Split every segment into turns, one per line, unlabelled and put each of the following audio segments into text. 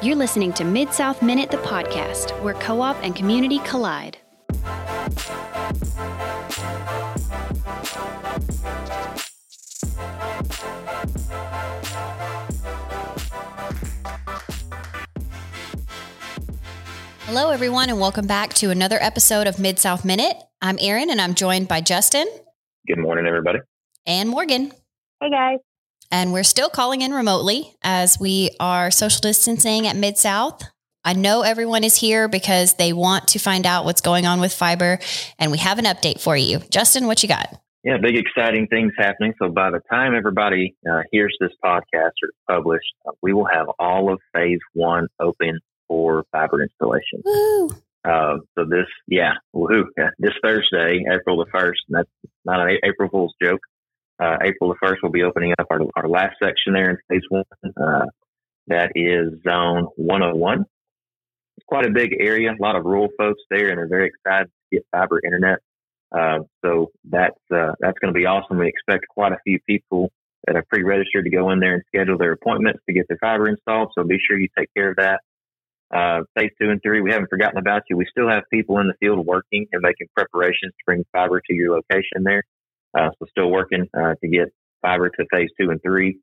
You're listening to Mid South Minute, the podcast, where co op and community collide. Hello, everyone, and welcome back to another episode of Mid South Minute. I'm Erin, and I'm joined by Justin.
Good morning, everybody.
And Morgan.
Hey, guys.
And we're still calling in remotely as we are social distancing at Mid South. I know everyone is here because they want to find out what's going on with fiber, and we have an update for you. Justin, what you got?
Yeah, big exciting things happening. So by the time everybody uh, hears this podcast or published, uh, we will have all of phase one open for fiber installation. Uh, so this, yeah, woohoo, yeah, this Thursday, April the 1st, and that's not an April Fool's joke. Uh, April the 1st, we'll be opening up our, our last section there in phase one. Uh, that is zone 101. It's quite a big area, a lot of rural folks there, and they're very excited to get fiber internet. Uh, so that's, uh, that's going to be awesome. We expect quite a few people that are pre-registered to go in there and schedule their appointments to get their fiber installed. So be sure you take care of that. Uh, phase two and three, we haven't forgotten about you. We still have people in the field working and making preparations to bring fiber to your location there. Uh, so still working uh, to get fiber to phase two and three.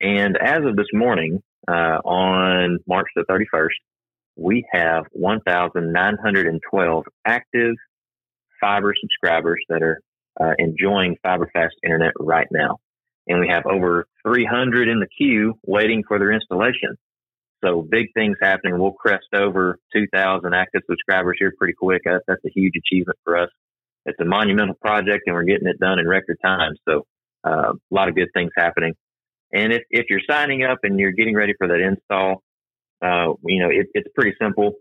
And as of this morning, uh, on March the 31st, we have 1,912 active fiber subscribers that are uh, enjoying FiberFast internet right now. And we have over 300 in the queue waiting for their installation. So big things happening. We'll crest over 2,000 active subscribers here pretty quick. That's, that's a huge achievement for us. It's a monumental project and we're getting it done in record time. So uh, a lot of good things happening. And if, if you're signing up and you're getting ready for that install, uh, you know, it, it's pretty simple.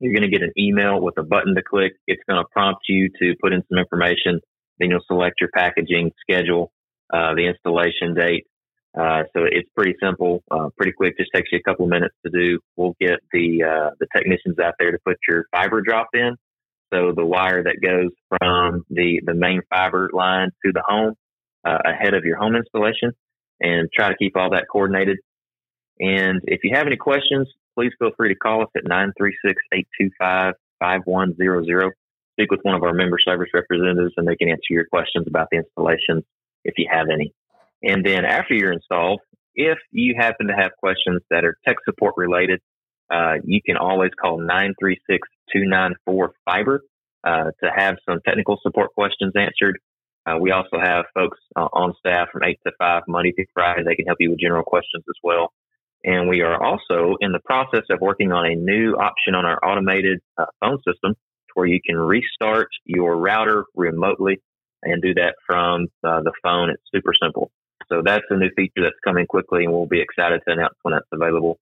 You're going to get an email with a button to click. It's going to prompt you to put in some information. Then you'll select your packaging schedule, uh, the installation date, uh, so it's pretty simple, uh, pretty quick. Just takes you a couple of minutes to do. We'll get the uh, the technicians out there to put your fiber drop in. So the wire that goes from the the main fiber line to the home uh, ahead of your home installation, and try to keep all that coordinated. And if you have any questions, please feel free to call us at 936-825-5100. Speak with one of our member service representatives and they can answer your questions about the installations if you have any. And then after you're installed, if you happen to have questions that are tech support related, uh, you can always call 936-294-FIBER uh, to have some technical support questions answered. Uh, we also have folks uh, on staff from 8 to 5 Monday through Friday. They can help you with general questions as well. And we are also in the process of working on a new option on our automated uh, phone system where you can restart your router remotely and do that from uh, the phone. It's super simple. So that's a new feature that's coming quickly, and we'll be excited to announce when that's available.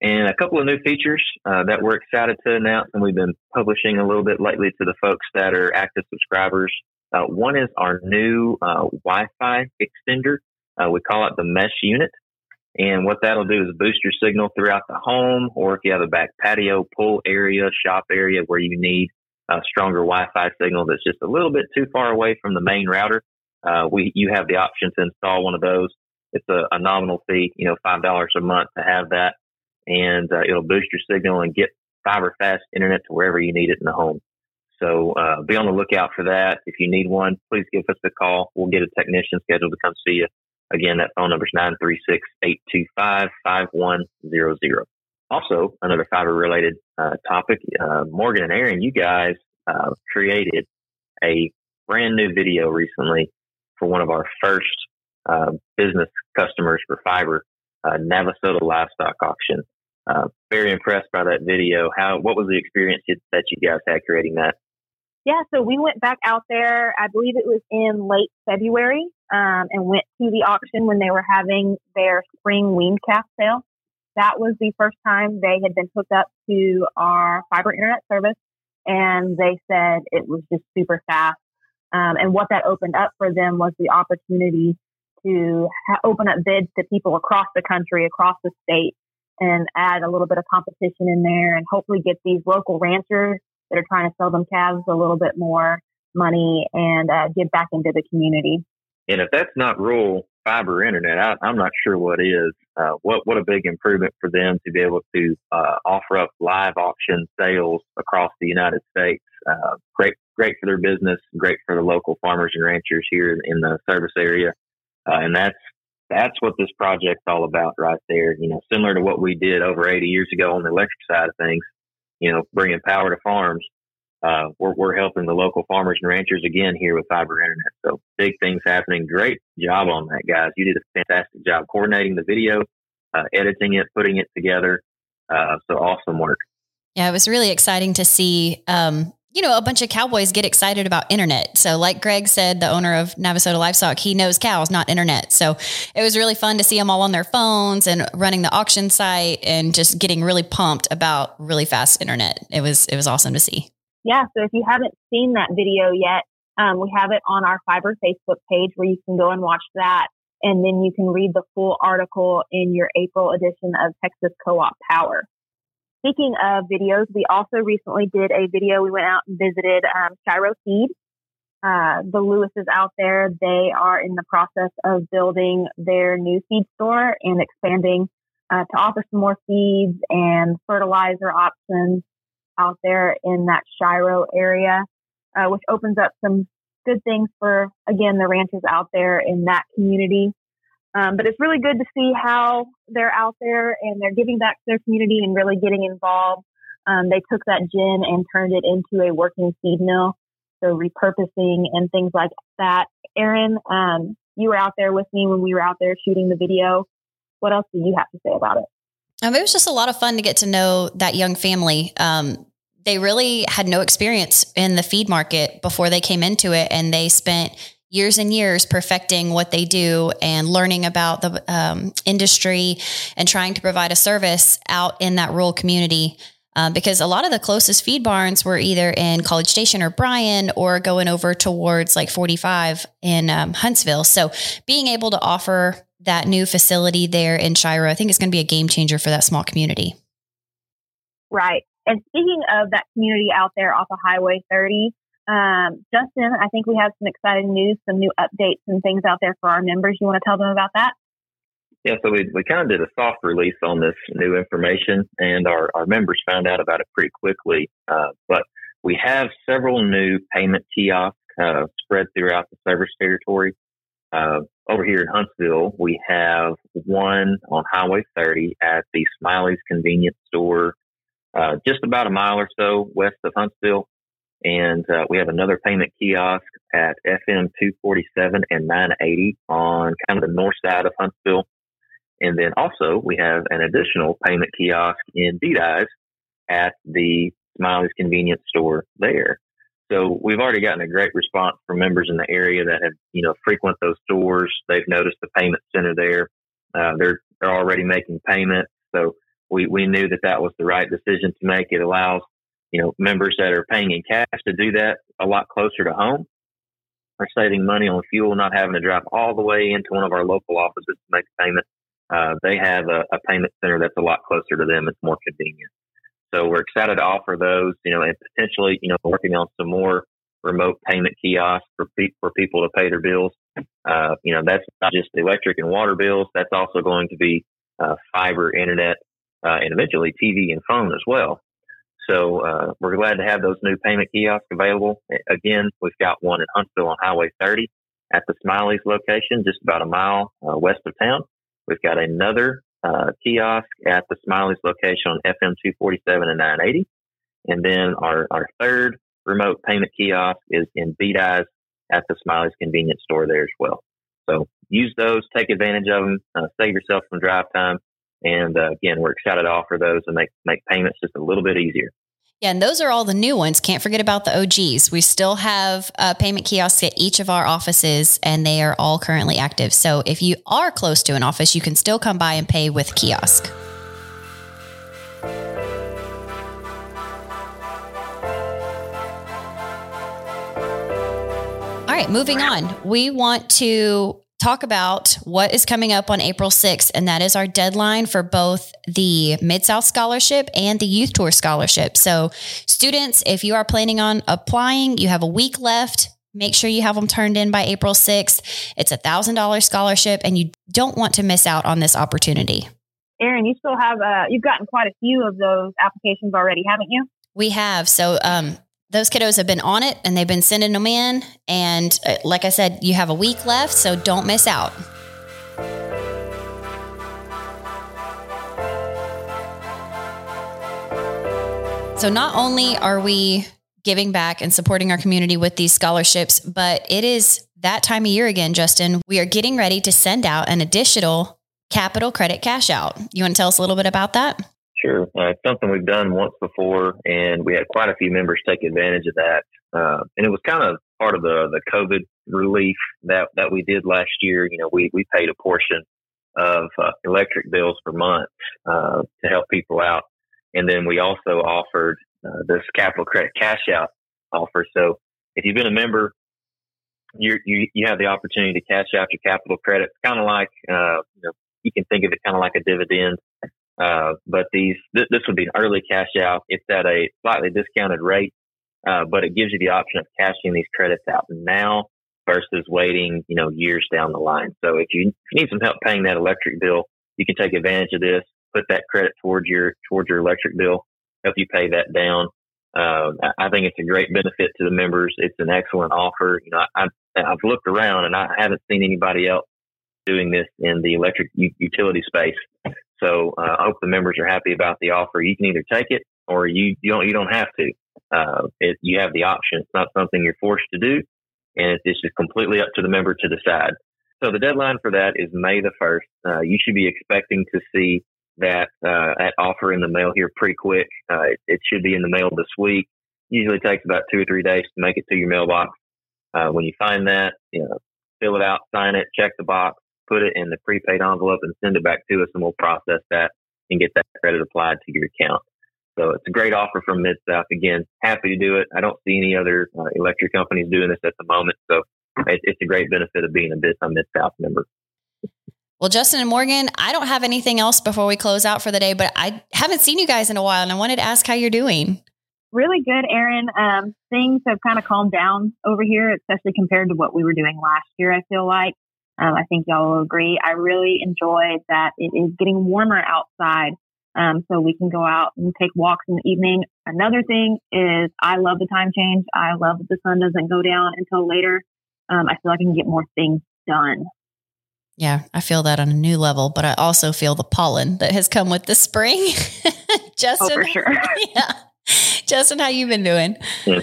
And a couple of new features uh, that we're excited to announce, and we've been publishing a little bit lately to the folks that are active subscribers. Uh, one is our new uh, Wi-Fi extender. Uh, we call it the Mesh Unit. And what that'll do is boost your signal throughout the home, or if you have a back patio, pool area, shop area where you need a stronger Wi-Fi signal that's just a little bit too far away from the main router, uh, we you have the option to install one of those. It's a, a nominal fee, you know, five dollars a month to have that, and uh, it'll boost your signal and get fiber fast internet to wherever you need it in the home. So uh, be on the lookout for that. If you need one, please give us a call. We'll get a technician scheduled to come see you. Again, that phone number is 936-825-5100. Also, another fiber related uh, topic, uh, Morgan and Erin, you guys uh, created a brand new video recently for one of our first uh, business customers for fiber, uh, Navasota Livestock Auction. Uh, very impressed by that video. How what was the experience that you guys had creating that?
Yeah, so we went back out there. I believe it was in late February, um, and went to the auction when they were having their spring wean calf sale. That was the first time they had been hooked up to our fiber internet service, and they said it was just super fast um, and what that opened up for them was the opportunity to ha- open up bids to people across the country, across the state, and add a little bit of competition in there and hopefully get these local ranchers that are trying to sell them calves a little bit more money and uh, get back into the community.
And if that's not rural fiber internet, I, am not sure what is. Uh, what what a big improvement for them to be able to uh, offer up live auction sales across the United States. Uh, great, great for their business, great for the local farmers and ranchers here in the service area, uh, and that's that's what this project's all about, right there. You know, similar to what we did over 80 years ago on the electric side of things. You know, bringing power to farms uh, we're, we're helping the local farmers and ranchers again here with fiber internet. So big things happening. Great job on that, guys. You did a fantastic job coordinating the video, uh, editing it, putting it together. Uh, so awesome work.
Yeah, it was really exciting to see, um, you know, a bunch of cowboys get excited about internet. So, like Greg said, the owner of Navasota Livestock, he knows cows, not internet. So, it was really fun to see them all on their phones and running the auction site and just getting really pumped about really fast internet. It was it was awesome to see
yeah, so if you haven't seen that video yet, um, we have it on our Fiber Facebook page where you can go and watch that. And then you can read the full article in your April edition of Texas Co-op Power. Speaking of videos, we also recently did a video. We went out and visited um, Shiro Feed. Uh, the Lewises out there, they are in the process of building their new feed store and expanding uh, to offer some more feeds and fertilizer options out there in that Shiro area, uh, which opens up some good things for, again, the ranchers out there in that community. Um, but it's really good to see how they're out there and they're giving back to their community and really getting involved. Um, they took that gin and turned it into a working feed mill. So repurposing and things like that. Erin, um, you were out there with me when we were out there shooting the video. What else do you have to say about it?
Um, it was just a lot of fun to get to know that young family. Um, they really had no experience in the feed market before they came into it, and they spent years and years perfecting what they do and learning about the um, industry and trying to provide a service out in that rural community. Uh, because a lot of the closest feed barns were either in College Station or Bryan or going over towards like 45 in um, Huntsville. So being able to offer that new facility there in Shiro, I think is going to be a game changer for that small community.
Right. And speaking of that community out there off of Highway 30, um, Justin, I think we have some exciting news, some new updates and things out there for our members. You want to tell them about that?
Yeah, so we, we kind of did a soft release on this new information, and our, our members found out about it pretty quickly. Uh, but we have several new payment kiosks uh, spread throughout the service territory. Uh, over here in Huntsville, we have one on Highway 30 at the Smiley's convenience store, uh, just about a mile or so west of Huntsville. And uh, we have another payment kiosk at FM 247 and 980 on kind of the north side of Huntsville. And then also we have an additional payment kiosk in Bedias at the Smiley's convenience store there. So we've already gotten a great response from members in the area that have, you know, frequent those stores. They've noticed the payment center there. Uh, they're they're already making payments. So we we knew that that was the right decision to make. It allows you know members that are paying in cash to do that a lot closer to home. Are saving money on fuel, not having to drive all the way into one of our local offices to make a payment. Uh, they have a, a payment center that's a lot closer to them. It's more convenient. So we're excited to offer those, you know, and potentially, you know, working on some more remote payment kiosks for, pe- for people to pay their bills. Uh, you know, that's not just electric and water bills. That's also going to be uh, fiber internet uh, and eventually TV and phone as well. So uh, we're glad to have those new payment kiosks available. Again, we've got one in Huntsville on Highway 30 at the Smiley's location, just about a mile uh, west of town. We've got another uh, kiosk at the Smiley's location on FM 247 and 980. And then our, our third remote payment kiosk is in Bedias at the Smiley's convenience store there as well. So use those, take advantage of them, uh, save yourself some drive time. And uh, again, we're excited to offer those and make, make payments just a little bit easier.
Yeah, and those are all the new ones. Can't forget about the OGs. We still have payment kiosks at each of our offices, and they are all currently active. So if you are close to an office, you can still come by and pay with kiosk. All right, moving on. We want to talk about what is coming up on April 6th, and that is our deadline for both the Mid South Scholarship and the Youth Tour Scholarship. So, students, if you are planning on applying, you have a week left. Make sure you have them turned in by April 6th. It's a $1,000 scholarship, and you don't want to miss out on this opportunity.
Erin, you still have, uh, you've gotten quite a few of those applications already, haven't you?
We have. So, um, those kiddos have been on it and they've been sending them in. And uh, like I said, you have a week left, so don't miss out. So, not only are we giving back and supporting our community with these scholarships, but it is that time of year again, Justin. We are getting ready to send out an additional capital credit cash out. You want to tell us a little bit about that?
Sure. Uh, it's something we've done once before, and we had quite a few members take advantage of that. Uh, and it was kind of part of the, the COVID relief that, that we did last year. You know, we, we paid a portion of uh, electric bills per month uh, to help people out. And then we also offered uh, this capital credit cash out offer. So if you've been a member, you you you have the opportunity to cash out your capital credit, kind of like uh, you know you can think of it kind of like a dividend. Uh, but these th- this would be an early cash out. It's at a slightly discounted rate, uh, but it gives you the option of cashing these credits out now versus waiting you know years down the line. So if you, if you need some help paying that electric bill, you can take advantage of this. Put that credit towards your towards your electric bill help you pay that down. Uh, I think it's a great benefit to the members. It's an excellent offer. You know, I, I've looked around and I haven't seen anybody else doing this in the electric u- utility space. So uh, I hope the members are happy about the offer. You can either take it or you, you don't you don't have to. Uh, it, you have the option. It's not something you're forced to do, and it's just completely up to the member to decide. So the deadline for that is May the first. Uh, you should be expecting to see that uh, that offer in the mail here pretty quick. Uh, it, it, should be in the mail this week. Usually takes about two or three days to make it to your mailbox. Uh, when you find that, you know, fill it out, sign it, check the box, put it in the prepaid envelope, and send it back to us, and we'll process that and get that credit applied to your account. So it's a great offer from Mid South. Again, happy to do it. I don't see any other uh, electric companies doing this at the moment, so it, it's a great benefit of being a Bid Mid South member.
Well, Justin and Morgan, I don't have anything else before we close out for the day, but I haven't seen you guys in a while and I wanted to ask how you're doing.
Really good, Erin. Um, things have kind of calmed down over here, especially compared to what we were doing last year, I feel like. Um, I think y'all will agree. I really enjoyed that it is getting warmer outside. Um, so we can go out and take walks in the evening. Another thing is I love the time change. I love that the sun doesn't go down until later. Um, I feel like I can get more things done.
Yeah, I feel that on a new level, but I also feel the pollen that has come with the spring. Justin,
oh, for sure.
yeah. Justin, how you been doing?
Yeah.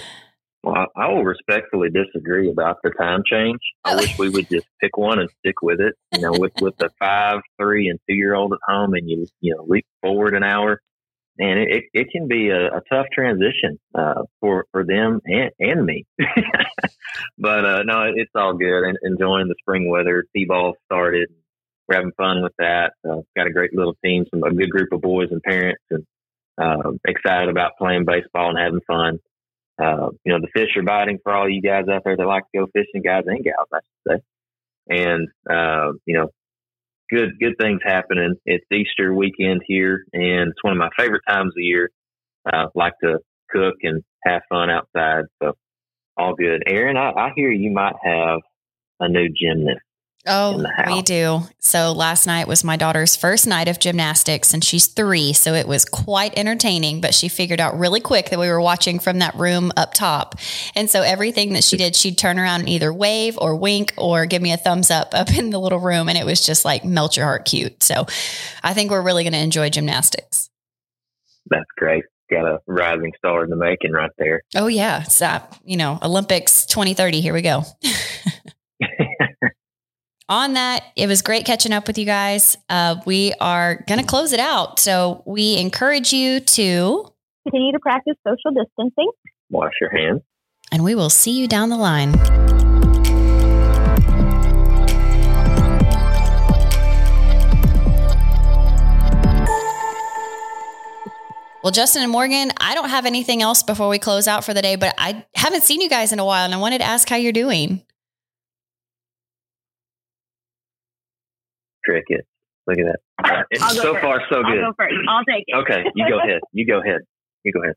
Well, I will respectfully disagree about the time change. I oh. wish we would just pick one and stick with it. You know, with with the five, three, and two year old at home, and you you know leap forward an hour and it, it can be a, a tough transition uh, for for them and, and me. but uh, no, it's all good. And enjoying the spring weather. T-ball started. We're having fun with that. Uh, got a great little team, some a good group of boys and parents, and uh, excited about playing baseball and having fun. Uh, you know, the fish are biting for all you guys out there that like to go fishing, guys and gals, I should say. And uh, you know, good good things happening. It's Easter weekend here, and it's one of my favorite times of year. I like to cook and have fun outside, so all good. Erin, I, I hear you might have a new gymnast.
Oh, we do. So last night was my daughter's first night of gymnastics and she's three. So it was quite entertaining, but she figured out really quick that we were watching from that room up top. And so everything that she did, she'd turn around and either wave or wink or give me a thumbs up up in the little room. And it was just like melt your heart cute. So I think we're really going to enjoy gymnastics.
That's great got a rising star in the making right there.
Oh yeah, so uh, you know Olympics 2030. Here we go. on that, it was great catching up with you guys. Uh, we are going to close it out. So we encourage you to
continue to practice social distancing,
wash your hands,
and we will see you down the line. Well, Justin and Morgan, I don't have anything else before we close out for the day, but I haven't seen you guys in a while and I wanted to ask how you're doing.
Cricket. Look at that. so far, so good.
I'll go first. I'll take it.
Okay, you go ahead. You go ahead. You go ahead.